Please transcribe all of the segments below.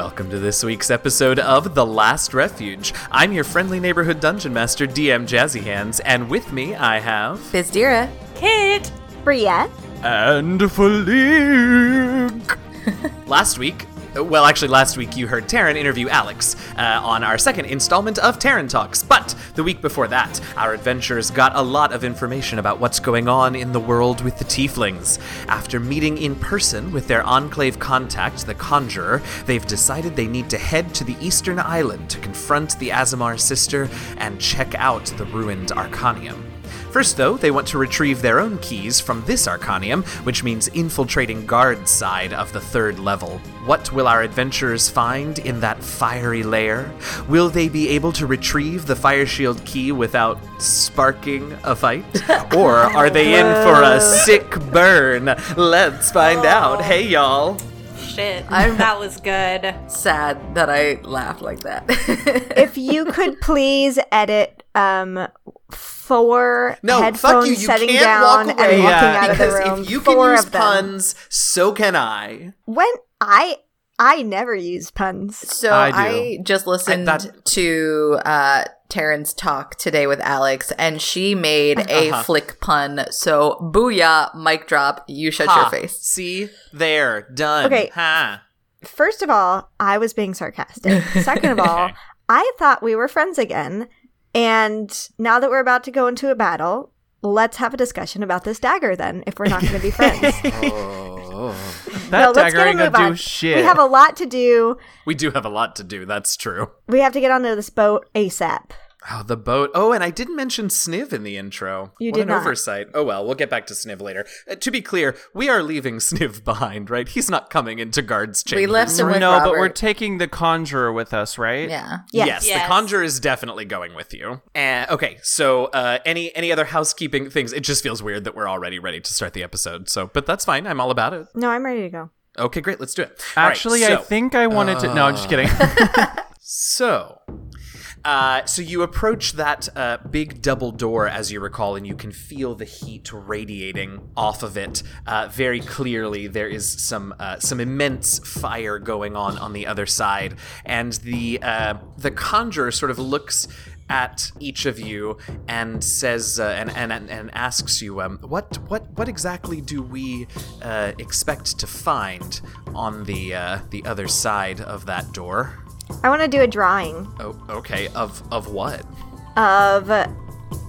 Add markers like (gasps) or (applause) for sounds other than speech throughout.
Welcome to this week's episode of The Last Refuge. I'm your friendly neighborhood dungeon master, DM Jazzy Hands, and with me I have. Bizdira. Kit. Bria. And Falik. (laughs) Last week, well, actually, last week you heard Taryn interview Alex uh, on our second installment of Taryn Talks. But the week before that, our adventurers got a lot of information about what's going on in the world with the Tieflings. After meeting in person with their Enclave contact, the Conjurer, they've decided they need to head to the Eastern Island to confront the Azamar sister and check out the ruined Arcanium. First, though, they want to retrieve their own keys from this Arcanium, which means infiltrating Gard's side of the third level. What will our adventurers find in that fiery lair? Will they be able to retrieve the Fireshield key without sparking a fight? (laughs) Or are they in for a (laughs) sick burn? Let's find out. Hey, y'all. Shit. I'm- (laughs) that was good. Sad that I laughed like that. (laughs) If you could please edit um four No, fuck you. You setting can't down walk and away walking Yeah. out of the because room. if you can four use of them. puns, so can I. When I I never use puns. so I I, just listened that- to uh Taryn's talk today with Alex, and she made a Uh-huh. flick pun. So booyah, mic drop. You shut Ha. your face. See? There. Done. Okay. Ha. First of all, I was being sarcastic. (laughs) Second of all, I thought we were friends again. And now that we're about to go into a battle, let's have a discussion about this dagger then, if we're not going to be (laughs) friends. That No, dagger ain't gonna on. do shit. We have a lot to do. We do have a lot to do. That's true. We have to get onto this boat ASAP. Oh, the boat. Oh, and I didn't mention Sniv in the intro. You what did an not. oversight. Oh well, we'll get back to Sniv later. Uh, to be clear, we are leaving (laughs) Sniv behind, right? He's not coming into Gard's chambers. We left him with no, but we're taking the conjurer with us, right? Yeah. Yes. Yes, the conjurer is definitely going with you. Uh, okay, so uh, any any other housekeeping things? It just feels weird that we're already ready to start the episode. So, but that's fine. I'm all about it. No, I'm ready to go. Okay, great. Let's do it. Actually, I so- think I wanted to. No, I'm just kidding. (laughs) (laughs) So, uh, so you approach that uh, big double door, as you recall, and you can feel the heat radiating off of it uh, very clearly. There is some uh, some immense fire going on on the other side, and the uh, the conjurer sort of looks at each of you and says uh, and, and and and asks you um, what what what exactly do we uh, expect to find on the uh, the other side of that door? I want to do a drawing Oh, okay. Of of what? of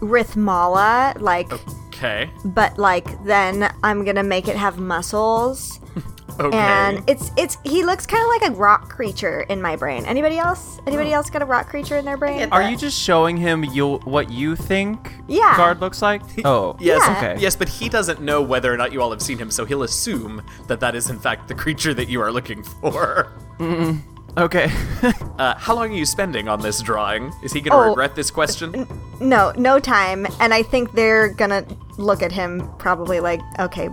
Rithmala, like, Okay. but like then I'm gonna make it have muscles, (laughs) Okay. and it's it's he looks kind of like a rock creature in my brain. Anybody else? Anybody oh. else got a rock creature in their brain? Are you just showing him you what you think Yeah. Gard looks like? Oh, yes. Yeah. Okay. Yes, but he doesn't know whether or not you all have seen him, so he'll assume that that is in fact the creature that you are looking for. Okay. (laughs) Uh, how long are you spending on this drawing? Is he going to Oh, regret this question? No, no time. And I think they're gonna look at him probably like, okay,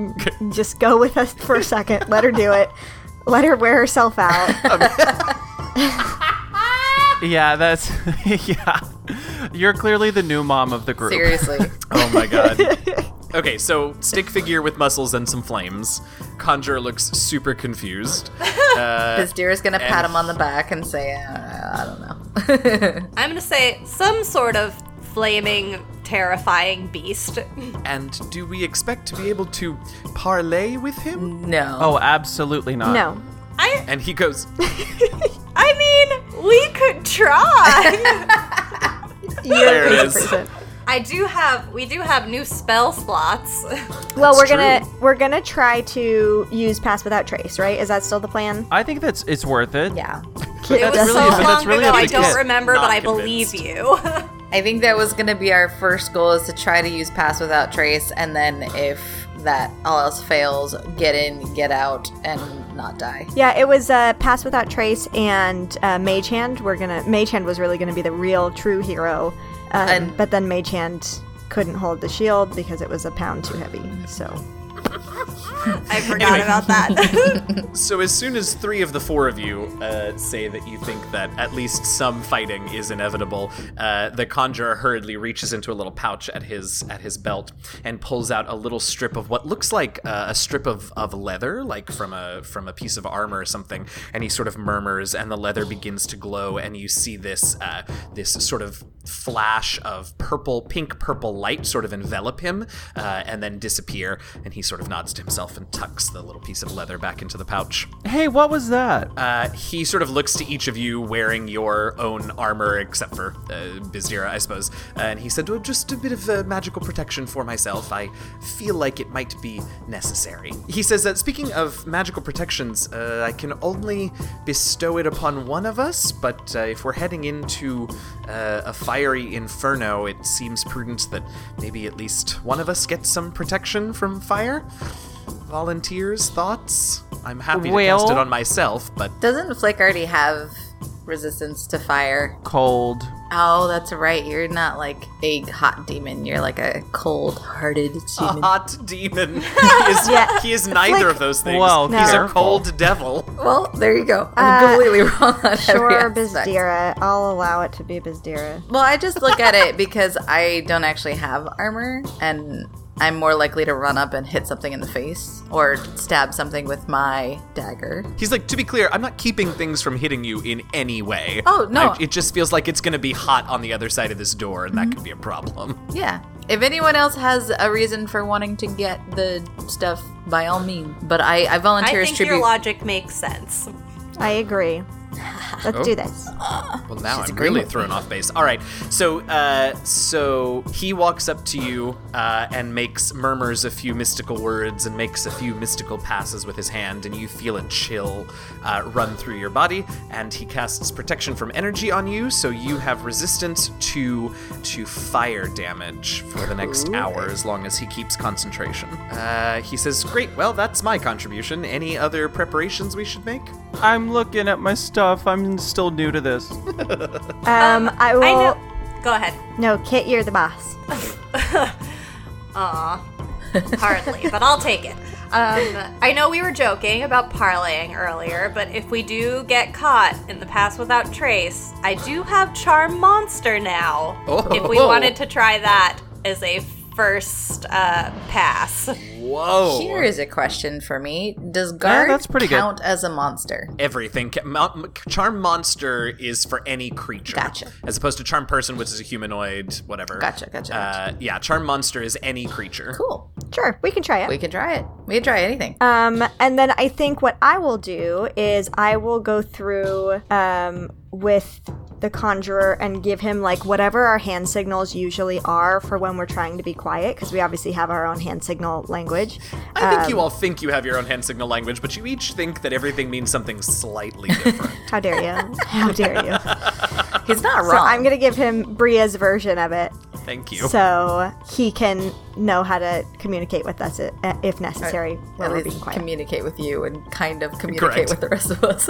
(laughs) just go with us for a second. Let her do it. Let her wear herself out. (laughs) yeah, that's yeah. You're clearly the new mom of the group. Seriously. Oh my god. Okay, so stick figure with muscles and some flames. Conjure looks super confused. (laughs) Uh, is gonna pat him on the back and say, uh, I don't know. (laughs) I'm gonna say some sort of flaming, terrifying beast. and do we expect to be able to parlay with him? no. Oh, absolutely not. No. I And he goes, (laughs) I mean, we could try. You're There a it crazy person. I do have we do have new spell slots. (laughs) Well, we're That's gonna we're gonna try to use pass without trace, right? Is that still the plan? I think that's it's worth it. Yeah. Kit it was That's so really- doesn't- that's long really ago, I don't remember, but I convinced. believe you. (laughs) I think that was gonna be our first goal is to try to use pass without trace, and then if that all else fails, get in, get out, and not die. Yeah, it was uh, pass without trace and uh, Mage Hand. We're gonna Mage Hand was really gonna be the real true hero, um, And- but then Mage Hand couldn't hold the shield because it was a pound too heavy. So (laughs) I (laughs) forgot about that. (laughs) So as soon as three of the four of you uh, say that you think that at least some fighting is inevitable, uh, the conjurer hurriedly reaches into a little pouch at his at his belt and pulls out a little strip of what looks like uh, a strip of, of leather, like from a from a piece of armor or something. And he sort of murmurs, and the leather begins to glow, and you see this uh, this sort of flash of purple, pink purple light sort of envelop him, uh, and then disappear. And he sort of nods to himself and tucks the little piece of leather back into the pouch. Hey, what was that? Uh, he sort of looks to each of you wearing your own armor, except for uh, Bizdira, I suppose. and he said, well, just a bit of uh, magical protection for myself. I feel like it might be necessary. He says that speaking of magical protections, uh, I can only bestow it upon one of us, but uh, if we're heading into uh, a fiery inferno, it seems prudent that maybe at least one of us gets some protection from fire. Volunteers, thoughts? I'm happy to cast it on myself, but Doesn't Flick already have resistance to fire? Cold. Oh, that's right. You're not like a hot demon. You're like a cold-hearted a hot demon. (laughs) He is, Yeah. he is neither of those things. Well, He's a cold devil. well, there you go. I'm Uh, completely (laughs) wrong on Sure, aspect. Bizdira. I'll allow it to be Bizdira. Well, I just look at it because I don't actually have armor, and I'm more likely to run up and hit something in the face or stab something with my dagger. He's like, to be clear, I'm not keeping things from hitting you in any way. Oh, no. I- it just feels like it's going to be hot on the other side of this door, and that Mm-hmm. could be a problem. (laughs) Yeah. If anyone else has a reason for wanting to get the stuff, by all means. But I, I I volunteer as think tribute. your logic makes sense. I agree. Let's Oh. do this. Well, now She's I'm really with thrown off base. All right, so uh, so he walks up to you uh, and makes murmurs a few mystical words and makes a few mystical passes with his hand, and you feel a chill uh, run through your body. And he casts protection from energy on you, so you have resistance to to fire damage for the next hour as long as he keeps concentration. Uh, he says, "Great. Well, that's my contribution. Any other preparations we should make?" I'm looking at my stuff. I'm still new to this. (laughs) Um, I will. I know. Go ahead. No, Kit, you're the boss. (laughs) Aw. Hardly, but I'll take it. Um, I know we were joking about parlaying earlier, but if we do get caught in the pass without trace, I do have Charm Monster now. Oh. If we wanted to try that as a first uh, pass. Whoa! Here is a question for me. Does Gard that's pretty good. count as a monster? everything. Ca- Mon- Charm monster is for any creature. Gotcha. As opposed to charm person, which is a humanoid, whatever. Gotcha, gotcha, Uh, yeah, charm monster is any creature. Cool. Sure, we can try it. We can try it. We can try anything. Um, and then I think what I will do is I will go through um, with the conjurer and give him like whatever our hand signals usually are for when we're trying to be quiet because we obviously have our own hand signal language. I think Um, you all think you have your own hand signal language, but you each think that everything means something slightly different. (laughs) How dare you? How dare you? (laughs) He's not So. I'm gonna give him Bria's version of it Thank you. so he can know how to communicate with us if necessary when At least being quiet. communicate with you and kind of communicate Correct. with the rest of us.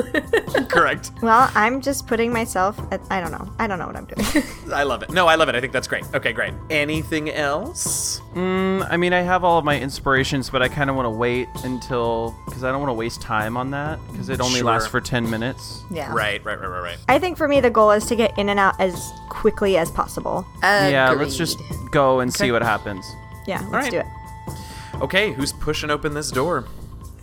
(laughs) Correct. well, I'm just putting myself at, I don't know. I don't know what I'm doing. (laughs) I love it. No, I love it. I think that's great. Okay, great. Anything else? Mm, I mean, I have all of my inspirations, but I kind of want to wait until because I don't want to waste time on that because it only Sure. lasts for ten minutes. yeah. Right, right, right, right, right. I think for me, the goal is to get in and out as quickly as possible. Yeah, let's just go and see what happens. Yeah, let's right. do it. Okay, who's pushing open this door?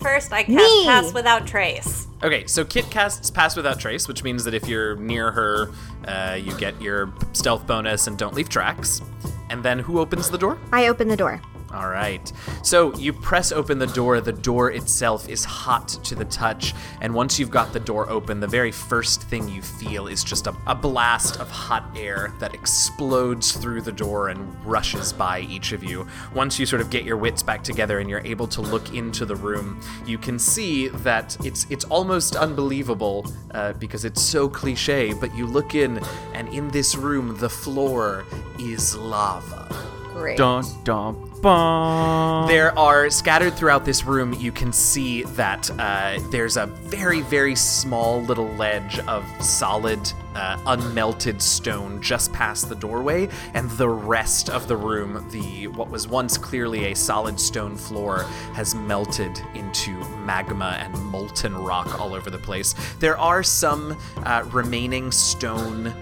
First, I cast Me. Pass Without Trace. Okay, so Kit casts Pass Without Trace, which means that if you're near her, uh, you get your stealth bonus and don't leave tracks. And then who opens the door? I open the door. All right. So you press open the door. The door itself is hot to the touch. And once you've got the door open, the very first thing you feel is just a, a blast of hot air that explodes through the door and rushes by each of you. Once you sort of get your wits back together and you're able to look into the room, you can see that it's it's almost unbelievable uh, because it's so cliche. But you look in, and in this room, the floor is lava. Great. Dun dun There are scattered throughout this room. You can see that uh, there's a very, very small little ledge of solid, uh, unmelted stone just past the doorway, and the rest of the room, the what was once clearly a solid stone floor, has melted into magma and molten rock all over the place. There are some uh, remaining stone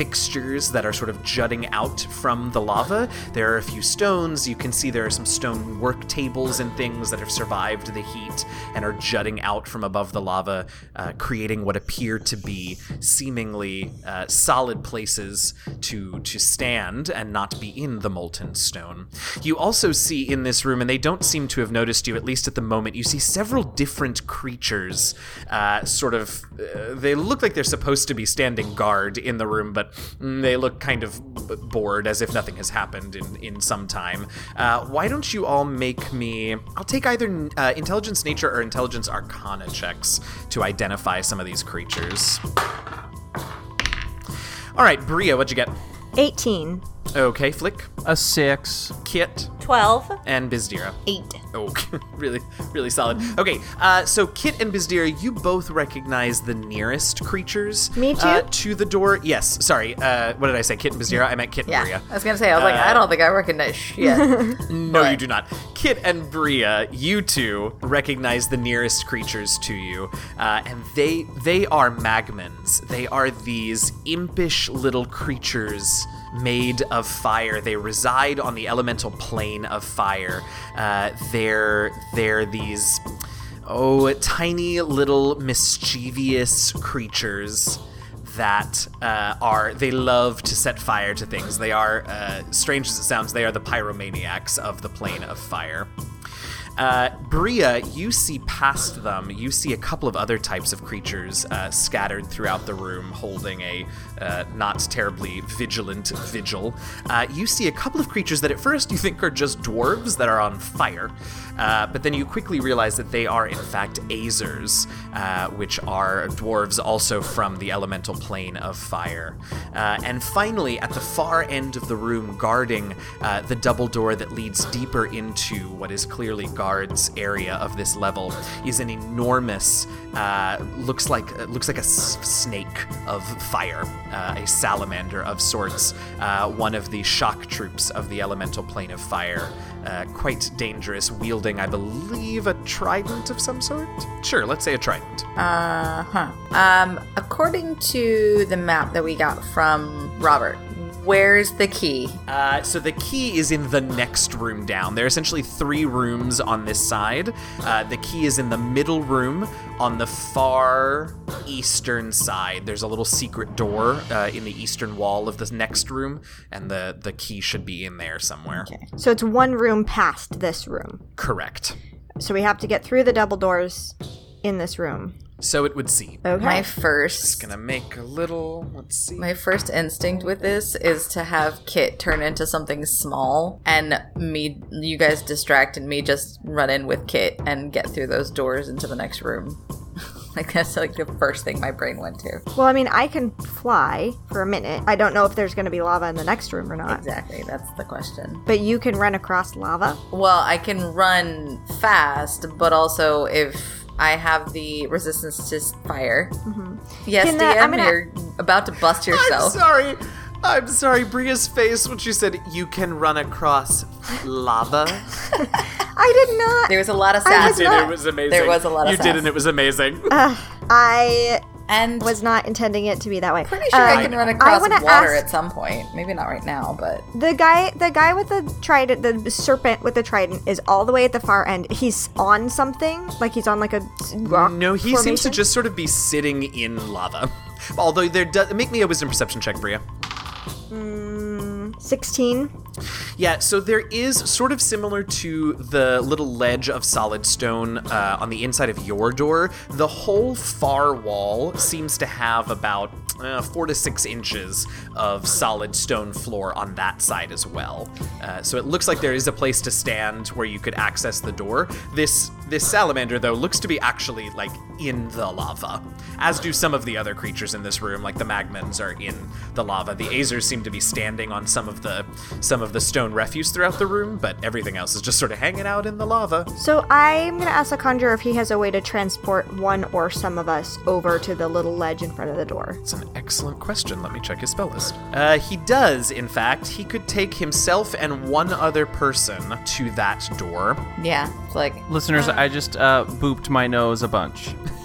fixtures that are sort of jutting out from the lava. There are a few stones. You can see there are some stone work tables and things that have survived the heat and are jutting out from above the lava, uh, creating what appear to be seemingly uh, solid places to to stand and not be in the molten stone. You also see in this room, and they don't seem to have noticed you at least at the moment. You see several different creatures, uh, sort of. Uh, they look like they're supposed to be standing guard in the room, but mm, they look kind of bored, as if nothing has happened in in some time. Uh, why don't you all make me? I'll take either uh, intelligence nature or intelligence arcana checks to identify some of these creatures. All right, Bria, what'd you get? 18. Okay, Flick, a six. Kit, 12. and Bizdira. Eight. Oh, (laughs) really, really solid. Okay, uh, so Kit and Bizdira, you both recognize the nearest creatures. Me too? Uh, to the door. Yes. Sorry. Uh, what did I say? Kit and Bizdira. I meant Kit and Yeah. Bria. I was gonna say, I was like, I don't think I recognize shit. (laughs) No, you do not. Kit and Bria, you two recognize the nearest creatures to you, uh, and they they are magmins. They are these impish little creatures made of fire. They reside on the elemental plane of fire. Uh, they're they're these oh tiny little mischievous creatures that uh, are they love to set fire to things. They are, uh, strange as it sounds, they are the pyromaniacs of the plane of fire. Uh, Bria, you see past them. You see a couple of other types of creatures uh, scattered throughout the room, holding a uh, not terribly vigilant vigil. Uh, you see a couple of creatures that at first you think are just dwarves that are on fire, uh, but then you quickly realize that they are in fact Azers, uh, which are dwarves also from the elemental plane of fire. Uh, and finally, at the far end of the room, guarding uh, the double door that leads deeper into what is clearly Gard's area of this level, is an enormous, looks like looks like a s- snake of fire, uh, a salamander of sorts, uh, one of the shock troops of the elemental plane of fire. Uh, quite dangerous, wielding, I believe, a trident of some sort. Sure, let's say a trident. Uh huh. Um, according to the map that we got from Robert, where's the key? Uh, so the key is in the next room down. There are essentially three rooms on this side. Uh, the key is in the middle room on the far eastern side. There's a little secret door uh, in the eastern wall of this next room, and the the key should be in there somewhere. Okay. So it's one room past this room. Correct. So we have to get through the double doors in this room. So it would seem. Okay. My first, Just Gonna make a little. Let's see. my first instinct with this is to have Kit turn into something small, and me, you guys distract, and me just run in with Kit and get through those doors into the next room. (laughs) like that's like the first thing my brain went to. well, I mean, I can fly for a minute. I don't know if there's going to be lava in the next room or not. Exactly, that's the question. But you can run across lava. Well, I can run fast, but also if I have the resistance to fire. Yes, Can, uh, DM, I'm gonna- you're about to bust yourself. I'm sorry. I'm sorry. Bria's face when she said you can run across lava. (laughs) I did not. There was a lot of I sass. was did. not- It was amazing. There was a lot of You did, sass. and it was amazing. I and was not intending it to be that way. pretty sure Uh, I can run across wanna water ask- at some point. Maybe not right now, but The guy, the guy with the trident, the serpent with the trident, is all the way at the far end. He's on something, like he's on like a rock. No, he seems to just sort of be sitting in lava. Although there does make me a wisdom perception check, Bria. sixteen. Yeah, so there is sort of similar to the little ledge of solid stone uh, on the inside of your door. The whole far wall seems to have about uh, four to six inches of solid stone floor on that side as well. Uh, so it looks like there is a place to stand where you could access the door. This This salamander, though, looks to be actually like in the lava, as do some of the other creatures in this room. Like the magmins are in the lava. The azers seem to be standing on some of the some of the stone refuse throughout the room, but everything else is just sort of hanging out in the lava. So I'm gonna ask the conjurer if he has a way to transport one or some of us over to the little ledge in front of the door. It's an excellent question. Let me check his spell list. Uh, he does, in fact. He could take himself and one other person to that door. Yeah, it's like Listeners, I just uh, booped my nose a bunch. (laughs)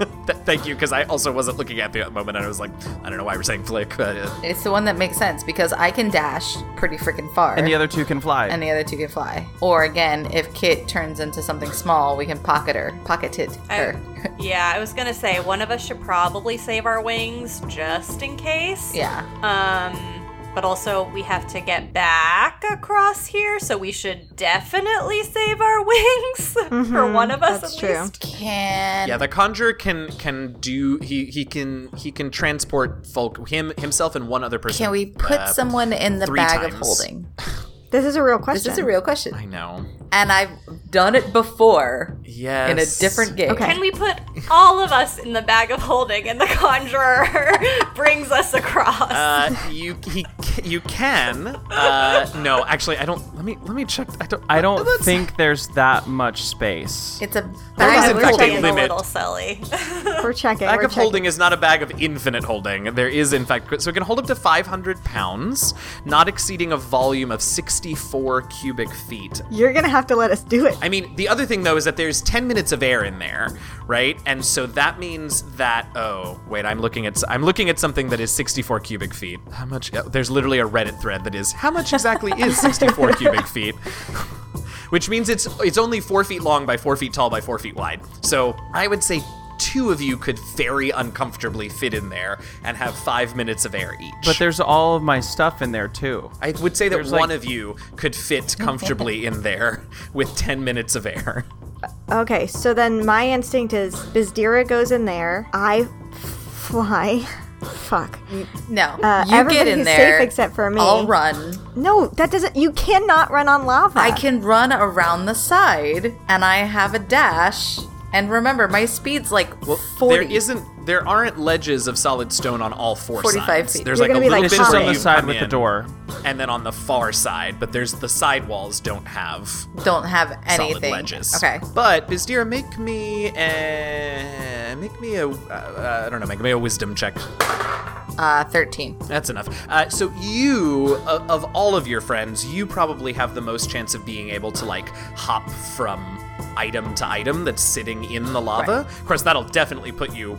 (laughs) Th- thank you, because I also wasn't looking at the moment, and I was like, I don't know why we're saying flick, but uh, it's the one that makes sense because I can dash pretty freaking far. And the other two can fly. and the other two can fly. Or again, if Kit turns into something small, we can pocket her, pocket it her. (laughs) Yeah, I was gonna say one of us should probably save our wings just in case. yeah. Um, but also we have to get back across here, so we should definitely save our (laughs) wings for one of us that's at true. least. Can yeah, the conjurer can can do he he can he can transport folk him himself and one other person. can we put uh, someone in the three bag of holding? (laughs) This is a real question. This is a real question, I know. and I've done it before Yes. in a different game. Okay. Can we put all of us in the bag of holding and the conjurer (laughs) brings us across? Uh, you he you can. Uh, no, actually, I don't. Let me let me check. I don't. I don't let's- think there's that much space. It's a bag in of fact, a holding. Being a little silly. We're checking. Bag we're of checking. holding is not a bag of infinite holding. There is, in fact, so it can hold up to 500 pounds, not exceeding a volume of 64 cubic feet. You're gonna have to let us do it. I mean, the other thing though is that there's 10 minutes of air in there, right? And so that means that oh, wait, I'm looking at I'm looking at something that is 64 cubic feet. How much? uh, There's literally a Reddit thread that is how much exactly is 64 (laughs) cubic feet? (laughs) Which means it's it's only four feet long by four feet tall by four feet wide. So I would say two of you could very uncomfortably fit in there and have five minutes of air each. But there's all of my stuff in there too. I would say that There's, one like- of you could fit comfortably in there with 10 minutes of air. Okay, so then my instinct is Bizdira goes in there. I fly. (laughs) Fuck. No, Uh, you get in everybody's there. safe except for me. I'll run. No, that doesn't. You cannot run on lava. I can run around the side, and I have a dash. And remember, my speed's like forty. There isn't. There aren't ledges of solid stone on all four 45 sides. feet. There's You're like a gonna be little like bit just where on the you side come with the in, door. and then on the far side. But there's the side walls don't have don't have anything. solid anything. ledges. Okay. But Bizdira, make me a make me a uh, I don't know, make me a wisdom check. Uh, thirteen. That's enough. Uh, so you, of, of all of your friends, you probably have the most chance of being able to like hop from item to item that's sitting in the lava. Of course, that'll definitely put you,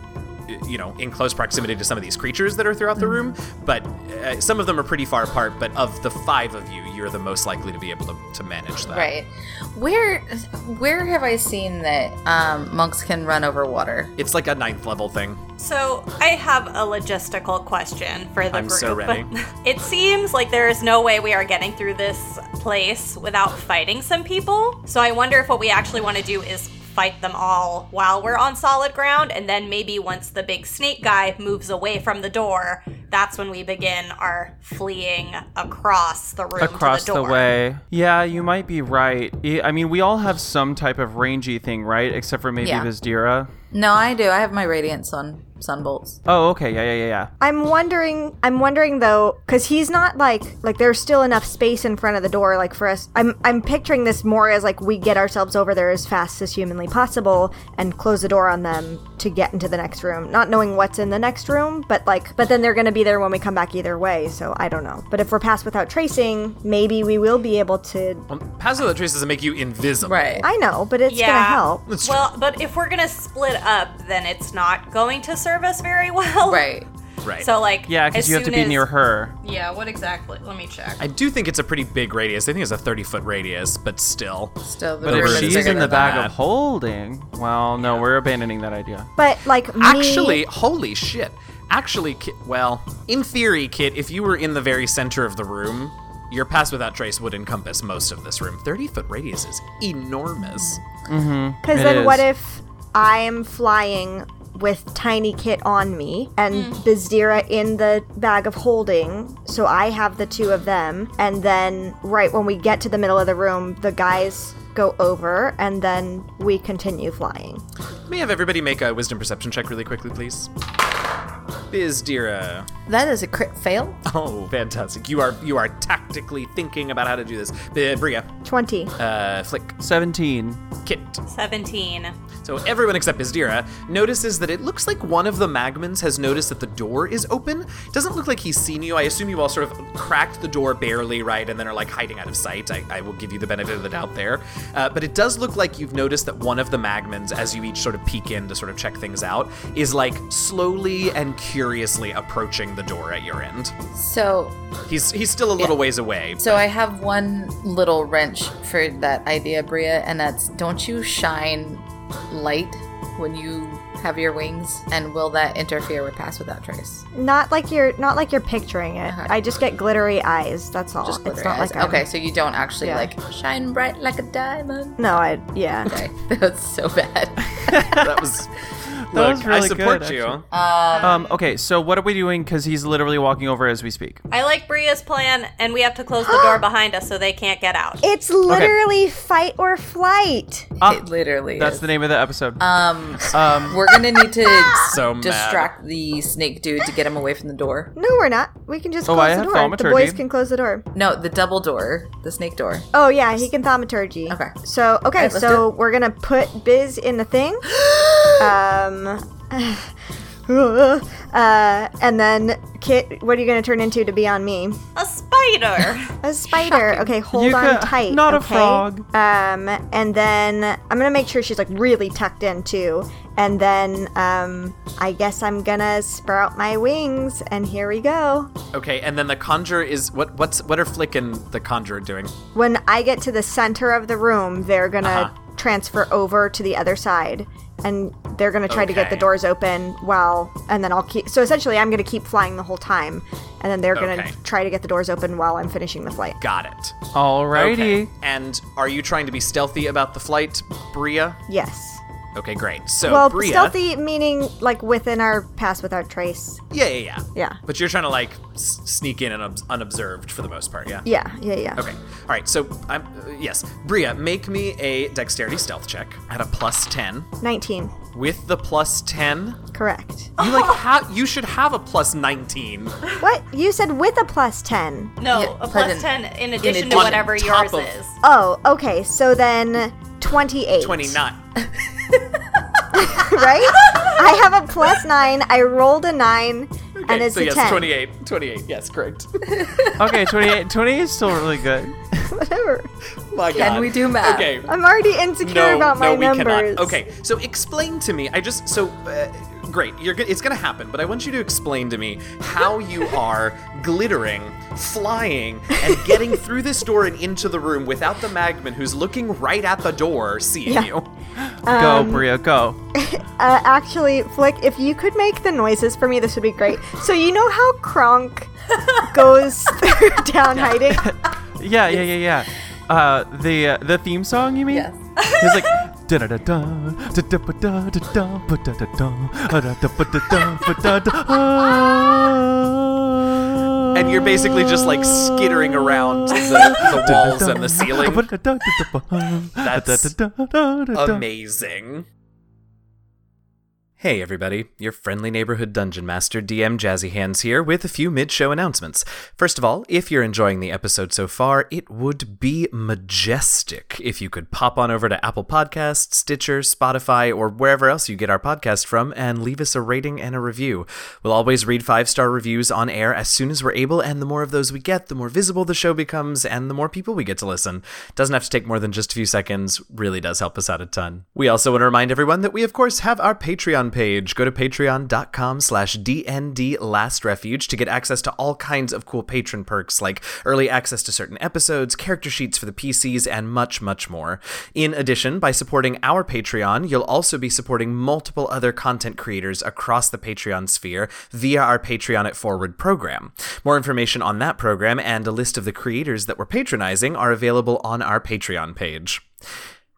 you know, in close proximity to some of these creatures that are throughout the room. But uh, some of them are pretty far apart. But of the five of you, you're the most likely to be able to, to manage that. Right. Where where have I seen that um, monks can run over water? It's like a ninth level thing. So I have a logistical question for the I'm group. so ready. (laughs) It seems like there is no way we are getting through this place without fighting some people. So I wonder if what we actually want to do is fight them all while we're on solid ground, and then maybe once the big snake guy moves away from the door, that's when we begin our fleeing across the room Across to the, the, way. Yeah, you might be right. I I mean, we all have some type of rangy thing, right? Except for maybe Yeah. Bizdira. No, I do. I have my radiant sun sunbolts. Oh, okay. Yeah, yeah, yeah, yeah. I'm wondering. I'm wondering though, because he's not like like there's still enough space in front of the door, like for us. I'm I'm picturing this more as like we get ourselves over there as fast as humanly possible and close the door on them to get into the next room, not knowing what's in the next room, but like but then they're gonna be there when we come back either way. So I don't know. But if we're passed without tracing, maybe we will be able to. Um, well, Pass without trace doesn't make you invisible. Right. I know, but it's gonna help. Well, but if we're gonna split up, then it's not going to serve us very (laughs) well. Right. Right. So like, Yeah, because you have to be as- near her. Yeah. What exactly? Let me check. I do think it's a pretty big radius. I think it's a 30 foot radius, but still. Still, the But if She's in the than bag that. of holding. Well, no, we're abandoning that idea. But like me, Actually, holy shit. Actually, Kit, well, in theory, Kit, if you were in the very center of the room, your pass without trace would encompass most of this room. 30 foot radius is enormous. Mm-hmm. Mm-hmm. Because It then is. what if I am flying with Tiny Kit on me and mm. Bizdira in the bag of holding, so I have the two of them, and then right when we get to the middle of the room, the guys go over, and then we continue flying. May I have everybody make a wisdom perception check really quickly, please? Bizdira. That is a crit fail. Oh, fantastic. You are you are tactically thinking about how to do this. B- Bria. 20. Uh, Flick. 17. Kit. 17. So everyone except Bizdira notices that it looks like one of the Magmins has noticed that the door is open. It doesn't look like he's seen you. I assume you all sort of cracked the door barely, right, and then are like hiding out of sight. I, I will give you the benefit of the doubt there. Uh, but it does look like you've noticed that one of the Magmins, as you each sort of peek in to sort of check things out, is like slowly and curiously approaching the door at your end. So, He's he's still a little ways away. so I have one little wrench for that idea, Bria, and that's don't you shine light when you have your wings, and will that interfere with Pass Without Trace? Not like you're not like you're picturing it. Uh-huh. I just get glittery eyes. That's all. Just it's not eyes. like I'm- okay, so you don't actually Yeah. like shine bright like a diamond. No, I yeah. Okay, (laughs) that's so bad. (laughs) that was. That Look, was really I support good, you. actually. Um, Um, okay, so what are we doing? Because he's literally walking over as we speak. I like Bria's plan, and we have to close the door (gasps) behind us so they can't get out. It's literally fight or flight. Ah, it literally That's is. the name of the episode. Um, Um, we're gonna need to (laughs) So mad. distract the snake dude to get him away from the door. No, we're not. We can just Oh, close I the door. The boys can close the door. No, the double door, the snake door. Oh yeah, he can thaumaturgy. Okay. So okay, Alright, let's so we're gonna put Biz in the thing. (gasps) um. (laughs) Uh, and then Kit, what are you gonna turn into to be on me? A spider! (laughs) A spider. Okay, hold You on got- tight. not a okay? frog. Um, and then I'm gonna make sure she's like really tucked in too. And then um, I guess I'm gonna sprout my wings, and here we go. Okay, and then the conjurer is what? What's what are Flick and the conjurer doing? When I get to the center of the room, they're gonna Uh-huh. transfer over to the other side, and they're gonna try to get the doors open while, and then I'll keep. So essentially, I'm gonna keep flying the whole time, and then they're gonna Okay. try to get the doors open while I'm finishing the flight. Got it. Alrighty. Okay. And are you trying to be stealthy about the flight, Bria? Yes. Okay, great. So well, Bria, stealthy meaning like within our pass without trace. Yeah, yeah, yeah. Yeah. But you're trying to like s- sneak in and obs- unobserved for the most part, yeah. Yeah, yeah, yeah. Okay. All right. So I'm uh, yes, Bria, make me a dexterity stealth check at a plus ten. 19. With the plus ten, Correct. you like (laughs) ha- you should have a plus nineteen. what? You said with a plus 10. No, Yeah, a plus present. 10 in addition to addition, whatever top yours of- is. Oh, okay. So then 28. Twenty nine. (laughs) (laughs) right? I have a plus 9. I rolled a 9 and it's so a yes, 10. 28. 28. Yes, correct. (laughs) Okay, 28. 28 is still really good. Whatever. My Can God. we do math? Okay. I'm already insecure no, about my no, we numbers. cannot. Okay, so explain to me. I just so uh, great. You're go- it's gonna happen, but I want you to explain to me how you are glittering, flying, and getting (laughs) through this door and into the room without the Magmin, who's looking right at the door, seeing Yeah. you. (laughs) go, Bria, go. (laughs) Uh, actually, Flick, if you could make the noises for me, this would be great. So you know how Kronk goes down hiding? Yeah, yeah, yeah, yeah. Uh, the uh, the theme song, you mean? Yes. He's like. And you're basically just like skittering around the, the walls and the ceiling. That's Amazing. Hey everybody, your friendly neighborhood dungeon master DM Jazzy Hands here with a few mid-show announcements. First of all, if you're enjoying the episode so far, it would be majestic if you could pop on over to Apple Podcasts, Stitcher, Spotify, or wherever else you get our podcast from and leave us a rating and a review. We'll always read five-star reviews on air as soon as we're able, and the more of those we get, the more visible the show becomes and the more people we get to listen. Doesn't have to take more than just a few seconds, really does help us out a ton. We also want to remind everyone that we of course have our Patreon page. Go to patreon.com slash DND Last Refuge to get access to all kinds of cool patron perks like early access to certain episodes, character sheets for the PCs, and much, much more. In addition, by supporting our Patreon, you'll also be supporting multiple other content creators across the Patreon sphere via our Patreon at Forward program. More information on that program and a list of the creators that we're patronizing are available on our Patreon page.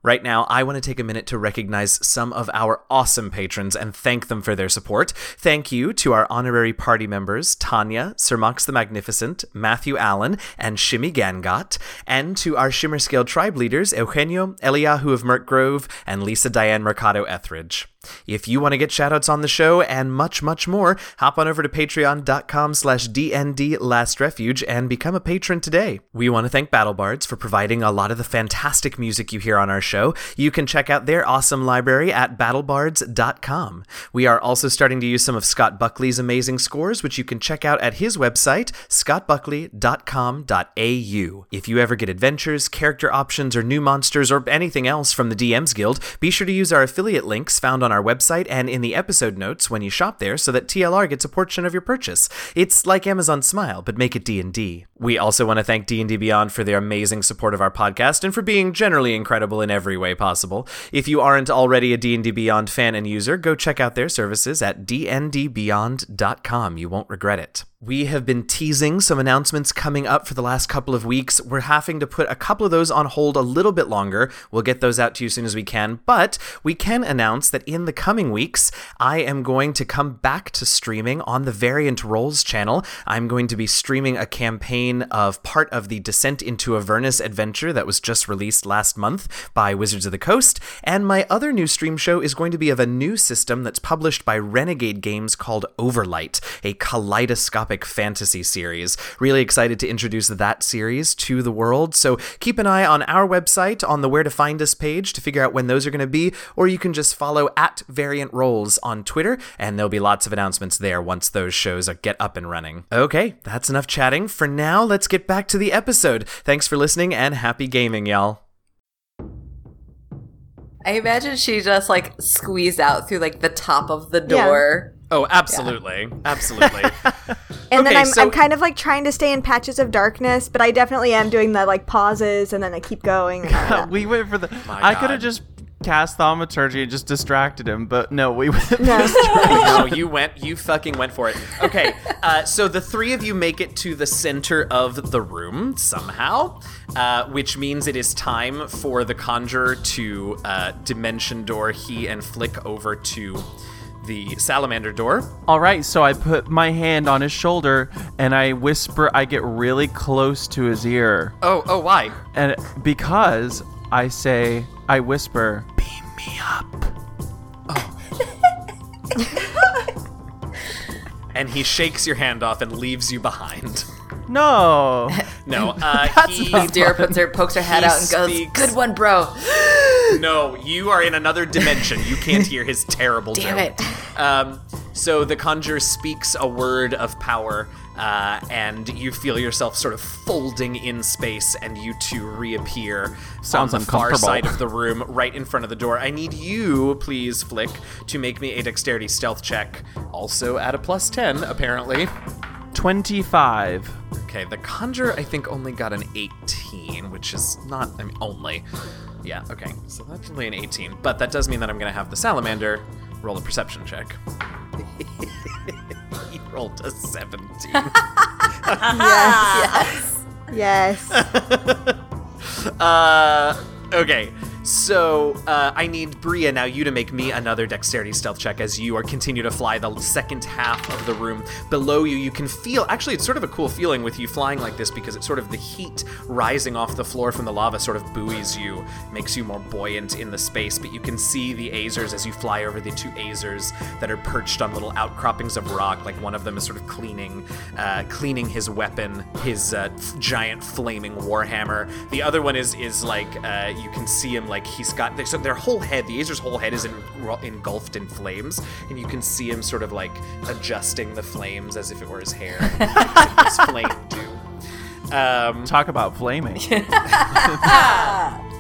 Right now, I want to take a minute to recognize some of our awesome patrons and thank them for their support. Thank you to our honorary party members, Tanya, Sir Mox the Magnificent, Matthew Allen, and Shimmy Gangot, and to our Shimmer Scale tribe leaders, Eugenio, Eliahu of Merk Grove, and Lisa Diane Mercado Etheridge. If you want to get shoutouts on the show and much, much more, hop on over to patreon.com slash DND Last Refuge and become a patron today. We want to thank BattleBards for providing a lot of the fantastic music you hear on our show. You can check out their awesome library at battlebards.com. We are also starting to use some of Scott Buckley's amazing scores, which you can check out at his website, scottbuckley.com.au. If you ever get adventures, character options, or new monsters, or anything else from the DM's Guild, be sure to use our affiliate links found on our website and in the episode notes when you shop there so that TLR gets a portion of your purchase. It's like Amazon Smile, but make it D&D. We also want to thank D&D Beyond for their amazing support of our podcast and for being generally incredible in every way possible. If you aren't already a D&D Beyond fan and user, go check out their services at dndbeyond.com. You won't regret it. We have been teasing some announcements coming up for the last couple of weeks. We're having to put a couple of those on hold a little bit longer. We'll get those out to you as soon as we can. But we can announce that in the coming weeks, I am going to come back to streaming on the Variant Roles channel. I'm going to be streaming a campaign of part of the Descent into Avernus adventure that was just released last month by Wizards of the Coast. And my other new stream show is going to be of a new system that's published by Renegade Games called Overlight, a kaleidoscopic fantasy series. Really excited to introduce that series to the world. So keep an eye on our website on the Where to Find Us page to figure out when those are going to be, or you can just follow at Variant Roles on Twitter, and there'll be lots of announcements there once those shows get up and running. Okay, that's enough chatting. For now, let's get back to the episode. Thanks for listening and happy gaming, y'all. I imagine she just like squeezed out through like the top of the door. Oh, absolutely. Absolutely. (laughs) And then I'm, so- I'm kind of like trying to stay in patches of darkness, but I definitely am doing the like pauses and then I keep going. And all (laughs) that. we went for the. My I could have just cast thaumaturgy and just distracted him, but no, we (laughs) went. No. (laughs) no, you went. You fucking went for it. Okay, uh, so the three of you make it to the center of the room somehow, uh, which means it is time for the conjurer to uh, dimension door he and flick over to the salamander door. All right, so I put my hand on his shoulder and I whisper. I get really close to his ear, Oh, oh, why? and because I say, I whisper, "Beam me up." Oh. (laughs) And he shakes your hand off and leaves you behind. (laughs) No. (laughs) No, (laughs) uh, he, Deer puts her pokes her head He out and goes, "Good one, bro." (gasps) no, you are in another dimension. You can't hear his terrible Damn joke. it. Um, so the conjurer speaks a word of power, uh, and you feel yourself sort of folding in space, and you two reappear Sounds on the far side of the room, right in front of the door. I need you, please, Flick, to make me a dexterity stealth check. Also at a plus ten, apparently. Twenty-five. Okay, the conjurer I think only got an 18, which is not I mean only. Yeah, okay. So that's only an 18, but that does mean that I'm going to have the salamander roll a perception check. (laughs) he rolled a 17. (laughs) yes. Yes. Yes. (laughs) uh okay. So uh, I need Bria now you to make me another dexterity stealth check as you are continue to fly the second half of the room below you. You can feel actually it's sort of a cool feeling with you flying like this because it's sort of the heat rising off the floor from the lava sort of buoys you, makes you more buoyant in the space. But you can see the Azers as you fly over the two Azers that are perched on little outcroppings of rock. Like one of them is sort of cleaning, uh, cleaning his weapon, his uh, f- giant flaming warhammer. The other one is is like uh, you can see him like he's got so their whole head, the Azer's whole head is en- engulfed in flames, and you can see him sort of like adjusting the flames as if it were his hair. (laughs) his flame do. Um, Talk about flaming. (laughs) (laughs)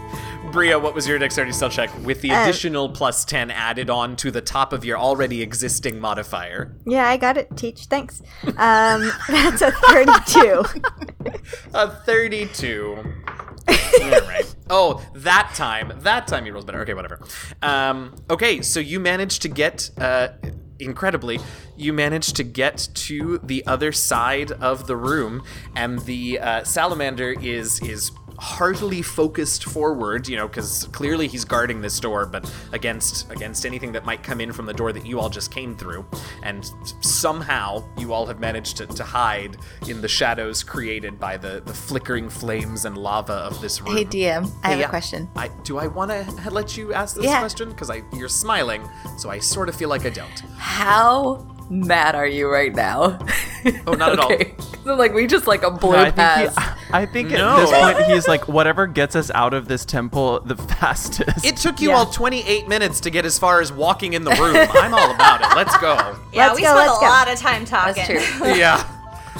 Bria, what was your dexterity stealth check with the Uh, additional plus 10 added on to the top of your already existing modifier? Yeah, I got it. Teach. Thanks. Um, (laughs) that's a 32. (laughs) A 32. All right. Oh, that time. That time you rolled better. Okay, whatever. Um, okay, so you managed to get, uh, incredibly, you managed to get to the other side of the room, and the uh, salamander is is heartily focused forward, you know, because clearly he's guarding this door, but against against anything that might come in from the door that you all just came through. And somehow you all have managed to, to hide in the shadows created by the, the flickering flames and lava of this room. Hey, DM, I have yeah. a question. I, do I want to let you ask this Yeah. question? Because I you're smiling, so I sort of feel like I don't. How mad are you right now? Oh, not at all. (laughs) okay. So, like we just like a blue No, pass. He, I think No. at this point he's like, whatever gets us out of this temple the (laughs) fastest. It took you Yeah. all 28 minutes to get as far as walking in the room. (laughs) I'm all about it. Let's go. Yeah, Let's we go, spent let's a go. lot of time talking. That's true. (laughs) Yeah.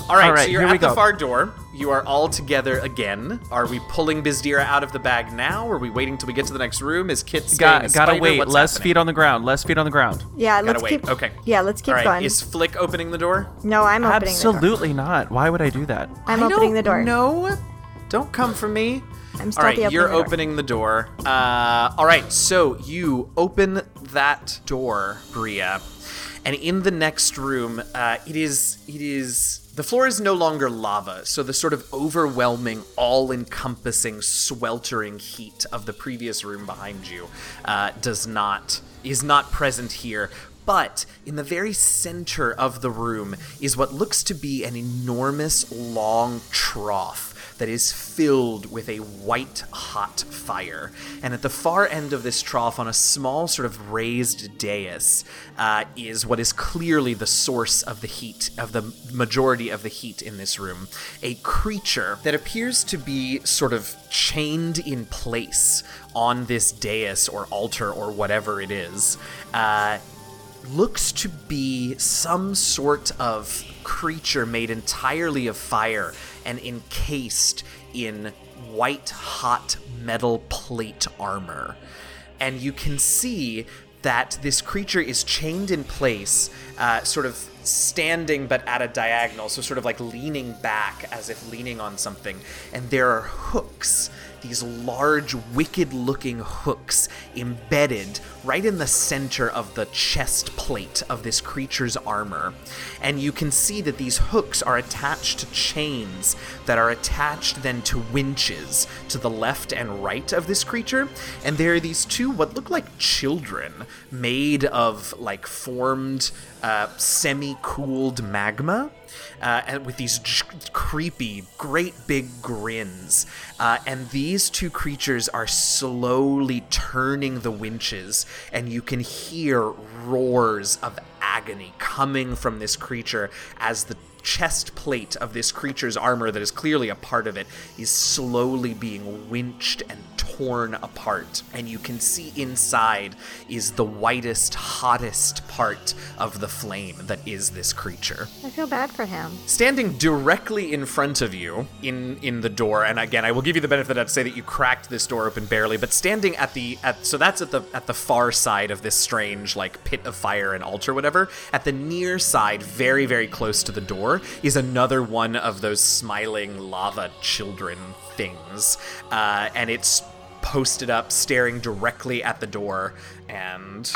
All right, All right, so you're here we at the go. far door. You are all together again. Are we pulling Bizdira out of the bag now? Are we waiting till we get to the next room? Is Kit staying Got, a gotta spider? wait. What's Less happening? feet on the ground. Less feet on the ground. yeah, Gotta let's wait. keep. Okay. Yeah, let's keep All right. going. Is Flick opening the door? no, I'm opening the door. Absolutely not. Why would I do that? I'm I opening don't the door. No, don't come for me. I'm All stealthy right, opening you're the door. opening the door. Uh, all right, so you open that door, Bria, and in the next room, uh, it is it is the floor is no longer lava, so the sort of overwhelming, all-encompassing, sweltering heat of the previous room behind you uh, does not is not present here. But in the very center of the room is what looks to be an enormous, long trough that is filled with a white hot fire. And at the far end of this trough, on a small sort of raised dais, uh, is what is clearly the source of the heat, of the majority of the heat in this room. A creature that appears to be sort of chained in place on this dais or altar or whatever it is. Uh, looks to be some sort of creature made entirely of fire and encased in white hot metal plate armor. And you can see that this creature is chained in place, uh, sort of standing but at a diagonal, so sort of like leaning back as if leaning on something. And there are hooks, these large, wicked looking hooks embedded right in the center of the chest plate of this creature's armor. And you can see that these hooks are attached to chains that are attached then to winches to the left and right of this creature. And there are these two, what look like children, made of like formed, uh, semi cooled magma. Uh, and with these creepy, great big grins. Uh, and these two creatures are slowly turning the winches, and you can hear roars of agony coming from this creature as the chest plate of this creature's armor, that is clearly a part of it, is slowly being winched and torn apart. And you can see inside is the whitest, hottest part of the flame that is this creature I feel bad for him. standing directly in front of you in in the door and again i will give you the benefit i'd say that you cracked this door open barely but standing at the at so that's at the at the far side of this strange like pit of fire and altar whatever at the near side very very close to the door is another one of those smiling lava children things uh, and it's posted up staring directly at the door and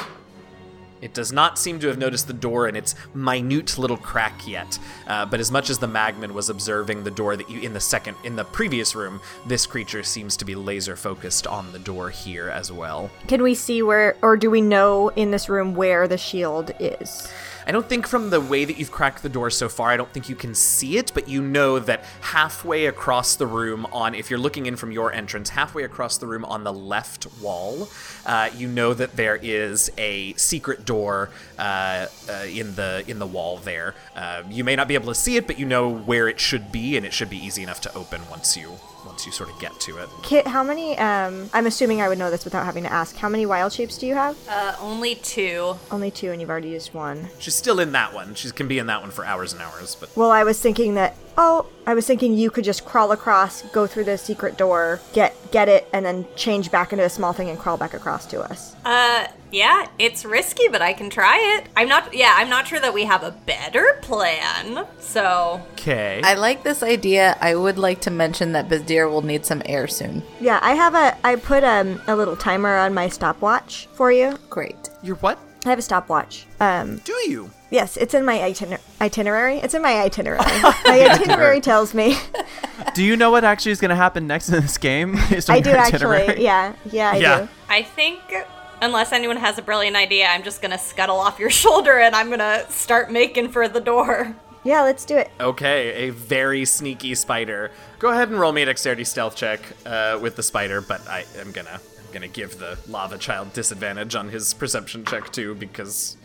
it does not seem to have noticed the door in its minute little crack yet, uh, but as much as the Magmin was observing the door that you in the second in the previous room, this creature seems to be laser focused on the door here as well. Can we see where, or do we know in this room where the shield is? I don't think from the way that you've cracked the door so far, I don't think you can see it, but you know that halfway across the room, on if you're looking in from your entrance, halfway across the room on the left wall, uh, you know that there is a secret door uh, uh, in the in the wall there. Uh, you may not be able to see it, but you know where it should be, and it should be easy enough to open once you once you sort of get to it. Kit, how many, um, I'm assuming I would know this without having to ask. How many wild shapes do you have? Uh, only two. Only two, and you've already used one. She's still in that one. She can be in that one for hours and hours, but Well, I was thinking that, oh, I was thinking you could just crawl across, go through the secret door, get get it, and then change back into a small thing and crawl back across to us. Uh, yeah, it's risky, but I can try it. I'm not. Yeah, I'm not sure that we have a better plan. So okay. I like this idea. I would like to mention that Bizdira will need some air soon. Yeah, I have a, I put um, a little timer on my stopwatch for you. Great. You're what? I have a stopwatch. Um, Do you? Yes, it's in my itiner- itinerary. It's in my itinerary. (laughs) my itinerary tells me (laughs) Do you know what actually is going to happen next in this game? (laughs) I do your actually. Yeah, yeah, I Yeah. do. I think, unless anyone has a brilliant idea, I'm just gonna scuttle off your shoulder and I'm gonna start making for the door. Yeah, let's do it. Okay, a very sneaky spider. Go ahead and roll me a dexterity stealth check uh, with the spider, but I am gonna I'm gonna give the lava child disadvantage on his perception check too because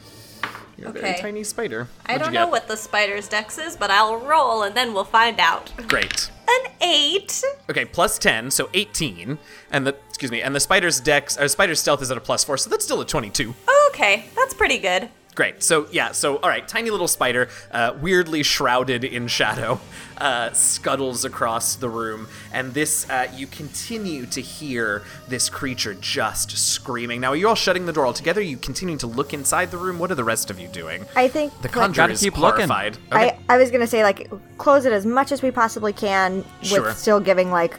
you're a very tiny spider. I What'd don't know what the spider's dex is, but I'll roll and then we'll find out. Great. An eight. Okay, plus ten, so eighteen, and the excuse me, and the spider's dex or spider's stealth is at a plus four, so that's still a twenty-two. Okay, that's pretty good. Great. So yeah. So all right. Tiny little spider, uh, weirdly shrouded in shadow, (laughs) uh, scuttles across the room, and this uh, you continue to hear this creature just screaming. Now, are you all shutting the door altogether? Are you continuing to look inside the room? What are the rest of you doing? I think the like, conjurer Gotta is keep looking. horrified. Okay. I, I was gonna say like close it as much as we possibly can with Sure. still giving like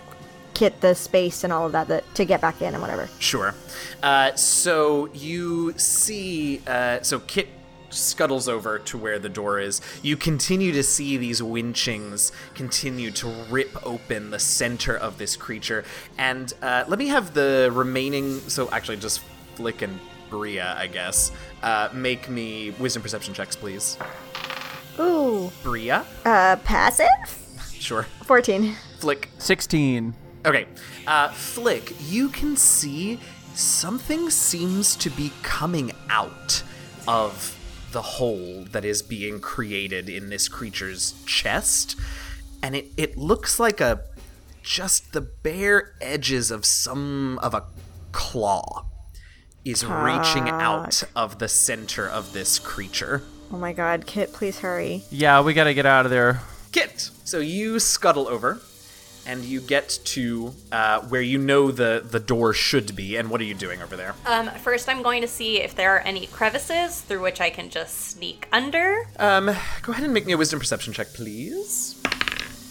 Kit the space and all of that, that to get back in and whatever. Sure. Uh, so you see, uh, so Kit scuttles over to where the door is. You continue to see these winchings continue to rip open the center of this creature. And uh, let me have the remaining. So actually, just Flick and Bria, I guess. Uh, make me wisdom perception checks, please. Ooh, Bria? uh, passive. Sure. Fourteen. Flick 16. Okay. Uh, Flick, you can see something seems to be coming out of the hole that is being created in this creature's chest. And it, it looks like a just the bare edges of some of a claw is reaching out of the center of this creature. Oh my God, Kit, please hurry. Yeah, we got to get out of there. Kit. So you scuttle over, and you get to uh, where you know the the door should be. And what are you doing over there? Um, first, I'm going to see if there are any crevices through which I can just sneak under. Um, go ahead and make me a wisdom perception check, please.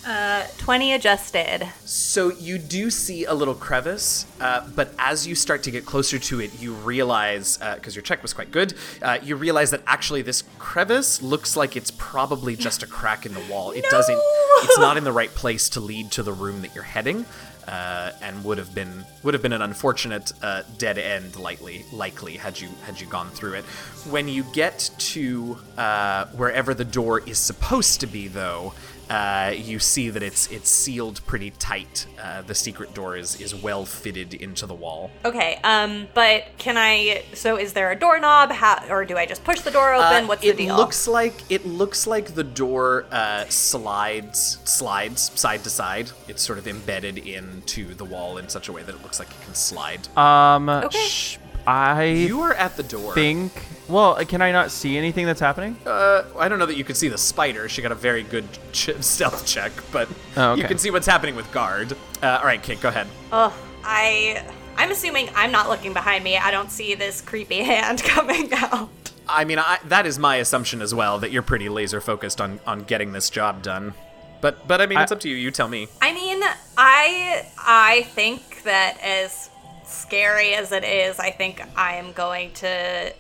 Uh, 20 adjusted. So you do see a little crevice, uh, but as you start to get closer to it, you realize, because your check was quite good, uh, you realize that actually this crevice looks like it's probably just a crack in the wall. It doesn't. It's not in the right place to lead to the room that you're heading, uh, and would have been would have been an unfortunate uh, dead end, likely likely had you had you gone through it. When you get to uh, wherever the door is supposed to be, though uh, you see that it's it's sealed pretty tight. Uh, the secret door is is well fitted into the wall. Okay, um, but can I? So, is there a doorknob? How, or do I just push the door open? Uh, What's the deal? It looks like it looks like the door uh, slides slides side to side. It's sort of embedded into the wall in such a way that it looks like it can slide. Um, Okay. sh- I you are at the door. think. Well, can I not see anything that's happening? Uh, I don't know that you can see the spider. She got a very good ch- stealth check, but Oh, you can see what's happening with Gard. Uh, all right, Kit, go ahead. Ugh, I. I'm assuming I'm not looking behind me. I don't see this creepy (laughs) hand coming out. I mean, I, that is my assumption as well that you're pretty laser focused on on getting this job done. But but I mean, it's up to you. You tell me. I mean, I I think that as scary as it is, I think I am going to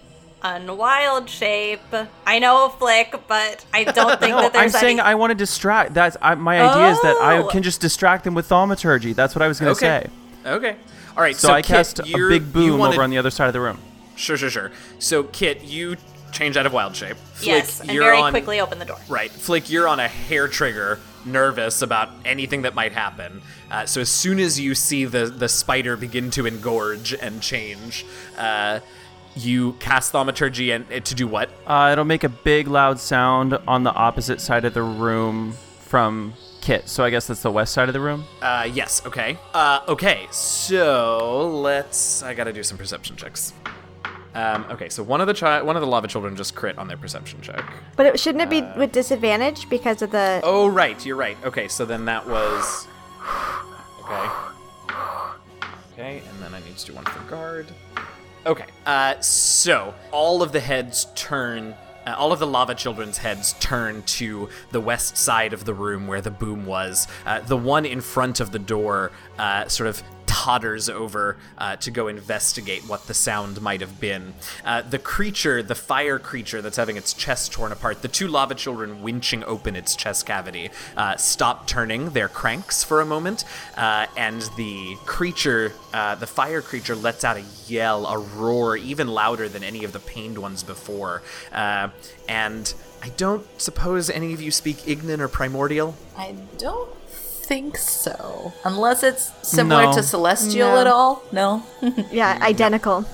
unwild shape. I know a flick, but I don't (laughs) think No, that I'm there's saying. I want to distract. That's I, my idea is that I Oh. can just distract them with thaumaturgy. That's what I was gonna Okay. say. Okay. All right. So, So, I Kit, cast a big boom wanna- over on the other side of the room. Sure, sure, sure. So Kit, you change out of wild shape. Flick, yes, and you're very on, quickly open the door. Right, Flick, you're on a hair trigger, nervous about anything that might happen. Uh, so as soon as you see the the spider begin to engorge and change, uh, you cast thaumaturgy and uh, to do what? Uh, it'll make a big loud sound on the opposite side of the room from Kit. So I guess that's the west side of the room. Uh, yes. Okay. Uh, okay. So let's. I gotta do some perception checks. Um, okay. So one of the chi- one of the lava children just crit on their perception check. But it, shouldn't it be with disadvantage because of the? Oh, right. You're right. Okay. So then that was. Okay. Okay, and then I need to do one for Gard. Okay. Uh, so all of the heads turn. Uh, all of the lava children's heads turn to the west side of the room where the boom was. Uh, the one in front of the door uh, sort of potters over uh, to go investigate what the sound might have been. Uh, the creature, the fire creature that's having its chest torn apart, the two lava children winching open its chest cavity, uh, stop turning their cranks for a moment, uh, and the creature, uh, the fire creature, lets out a yell, a roar, even louder than any of the pained ones before. And I don't suppose any of you speak Ignan or Primordial? I don't think so. Unless it's similar No. to Celestial No. at all. No? (laughs) Yeah, identical.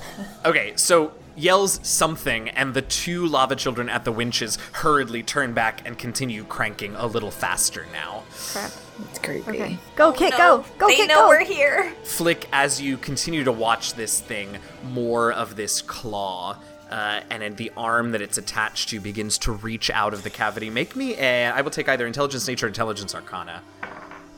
Okay, so yells something, and the two lava children at the winches hurriedly turn back and continue cranking a little faster now. Crap. it's creepy. Okay. Go, Kit, No, go. Go, they Kit, know go. we're here. Flick, as you continue to watch this thing, more of this claw. Uh, and the arm that it's attached to begins to reach out of the cavity. Make me a. I will take either intelligence, nature, or intelligence, arcana.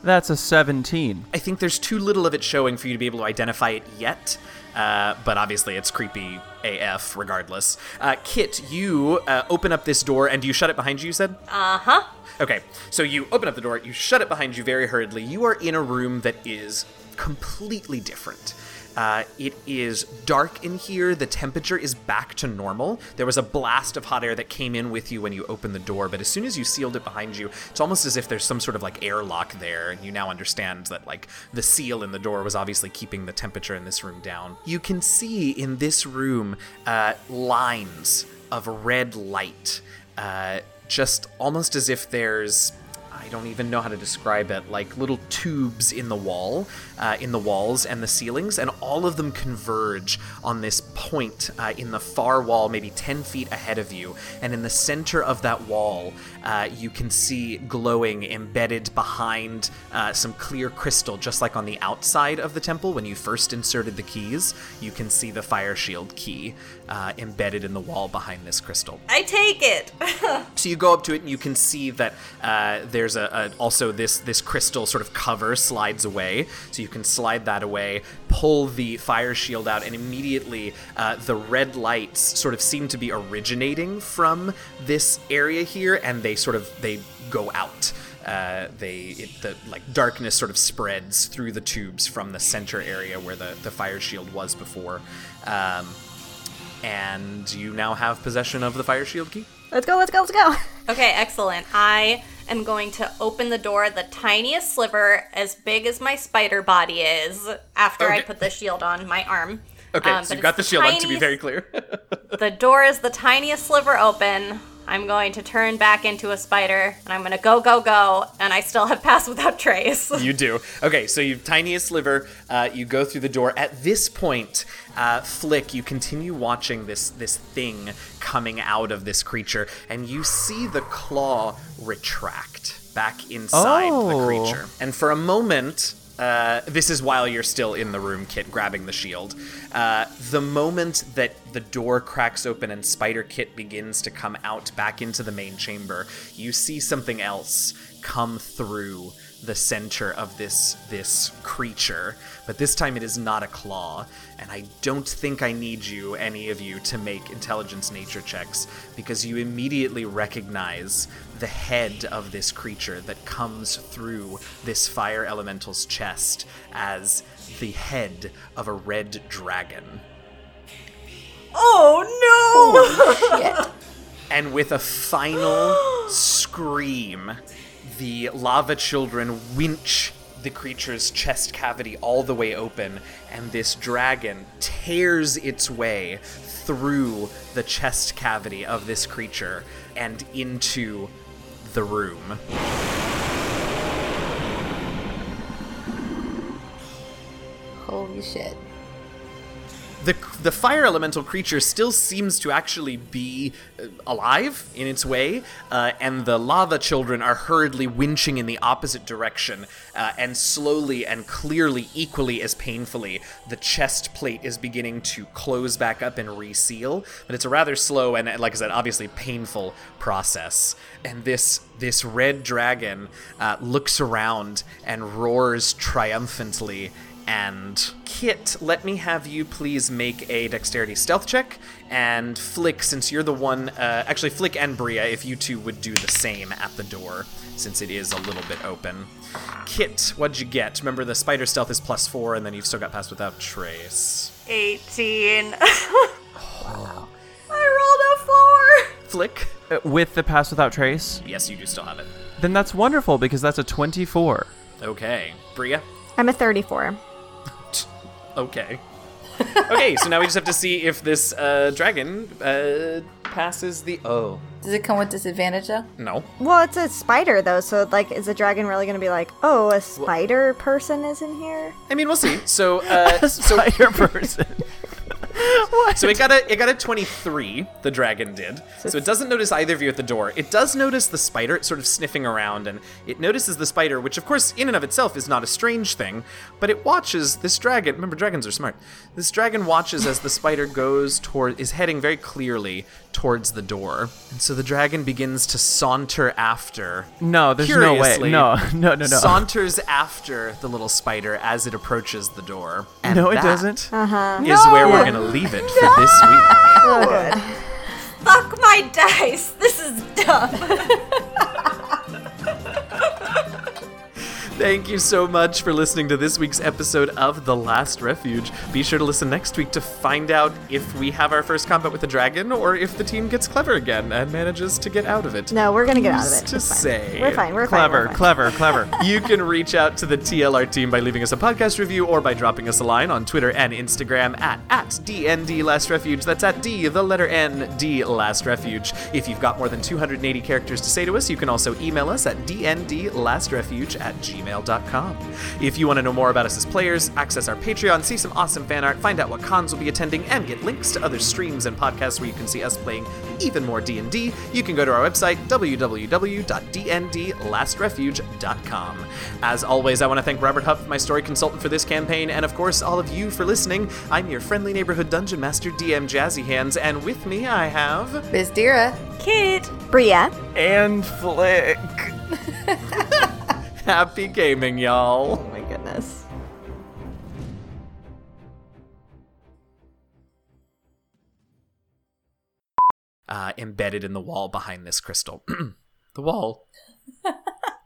That's a 17. I think there's too little of it showing for you to be able to identify it yet. Uh, but obviously, it's creepy AF regardless. Uh, Kit, you uh, open up this door and you shut it behind you, you said? Uh huh. Okay, so you open up the door, you shut it behind you very hurriedly. You are in a room that is completely different. Uh, it is dark in here. The temperature is back to normal. There was a blast of hot air that came in with you when you opened the door, but as soon as you sealed it behind you, it's almost as if there's some sort of like airlock there, and you now understand that like the seal in the door was obviously keeping the temperature in this room down. You can see in this room uh, lines of red light uh, just almost as if there's I don't even know how to describe it, like little tubes in the wall, uh, in the walls and the ceilings, and all of them converge on this point uh, in the far wall, maybe 10 feet ahead of you. And in the center of that wall, uh, you can see glowing embedded behind uh, some clear crystal, just like on the outside of the temple when you first inserted the keys. You can see the Fireshield key uh, embedded in the wall behind this crystal. I take it. (laughs) So you go up to it and you can see that uh, there's a, a also this this crystal sort of cover slides away. So you can slide that away, pull the Fireshield out, and immediately uh, the red lights sort of seem to be originating from this area here, and they sort of they go out. Uh, they it, the like darkness sort of spreads through the tubes from the center area where the the Fireshield was before. Um, and you now have possession of the Fireshield key. Let's go, let's go, let's go. (laughs) okay, excellent. I am going to open the door the tiniest sliver, as big as my spider body is, after I put the shield on my arm. Okay, um, so you've got the it's shield on to be very clear. (laughs) The door is the tiniest sliver open. I'm going to turn back into a spider, and I'm going to go, go, go, and I still have pass without trace. (laughs) you do. Okay, so you've tiniest sliver. Uh, you go through the door. At this point, uh, Flick, you continue watching this this thing coming out of this creature, and you see the claw retract back inside the Oh. creature. And for a moment, uh, this is while you're still in the room, Kit, grabbing the shield. Uh, the moment that the door cracks open and Spider Kit begins to come out back into the main chamber, you see something else come through the center of this this creature. But this time it is not a claw, and I don't think I need you, any of you, to make intelligence nature checks because you immediately recognize the head of this creature that comes through this fire elemental's chest as the head of a red dragon. oh (laughs) Shit. And with a final (gasps) scream, the lava children winch the creature's chest cavity all the way open, and this dragon tears its way through the chest cavity of this creature and into the room. Holy shit. The the fire elemental creature still seems to actually be uh, alive in its way, uh, and the lava children are hurriedly winching in the opposite direction, uh, and slowly and clearly, equally as painfully, the chest plate is beginning to close back up and reseal. But it's a rather slow and, like I said, obviously painful process. And this this red dragon uh, looks around and roars triumphantly And Kit, let me have you please make a dexterity stealth check. And Flick, since you're the one, uh, actually, Flick and Bria, if you two would do the same at the door, since it is a little bit open. Kit, what'd you get? Remember, the spider stealth is plus four, and then you've still got pass without trace. 18. (laughs) I rolled a four. Flick? Uh, with the pass without trace, Yes, you do still have it. then that's wonderful because that's a 24. Okay. Bria? I'm a 34. Okay. okay, so now we just have to see if this uh, dragon uh, passes the. Oh. Does it come with disadvantage though? No. Well, it's a spider though, so like, is the dragon really gonna be like, oh, a spider person is in here? I mean, we'll see. So, (laughs) uh, so Spider (laughs) person. So it got a it got a 23, the dragon did. So it doesn't notice either of you at the door. It does notice the spider, it's sort of sniffing around, and it notices the spider, which of course in and of itself is not a strange thing, but it watches this dragon. Remember, dragons are smart. This dragon watches as the spider goes toward is heading very clearly towards the door. And so the dragon begins to saunter after. No, there's no way. No, (laughs) no, no, no. Saunters after the little spider as it approaches the door. And no, it that doesn't. Uh-huh. Is where we're gonna leave it for this week. Oh. (laughs) Fuck my dice. This is dumb. (laughs) Thank you so much for listening to this week's episode of The Last Refuge. Be sure to listen next week to find out if we have our first combat with the dragon or if the team gets clever again and manages to get out of it. No, we're gonna get out of it. to fine. say? We're fine. We're Clever, fine. clever, clever. (laughs) You can reach out to the TLR team by leaving us a podcast review or by dropping us a line on Twitter and Instagram at, at DND Last Refuge. That's at D, the letter N, D Last Refuge. If you've got more than 280 characters to say to us, you can also email us at dndlastrefuge at gmail.com. If you want to know more about us as players, access our Patreon, see some awesome fan art, find out what cons we'll be attending, and get links to other streams and podcasts where you can see us playing even more D&D, you can go to our website, www.dndlastrefuge.com. As always, I want to thank Robert Huff, my story consultant for this campaign, and of course, all of you for listening. I'm your friendly neighborhood dungeon master, DM Jazzy Hands, and with me I have... Bizdira. Kit. Bria. and flick. (laughs) (laughs) Happy gaming, y'all. Oh my goodness. Uh, embedded in the wall behind this crystal. (clears throat) the wall (laughs)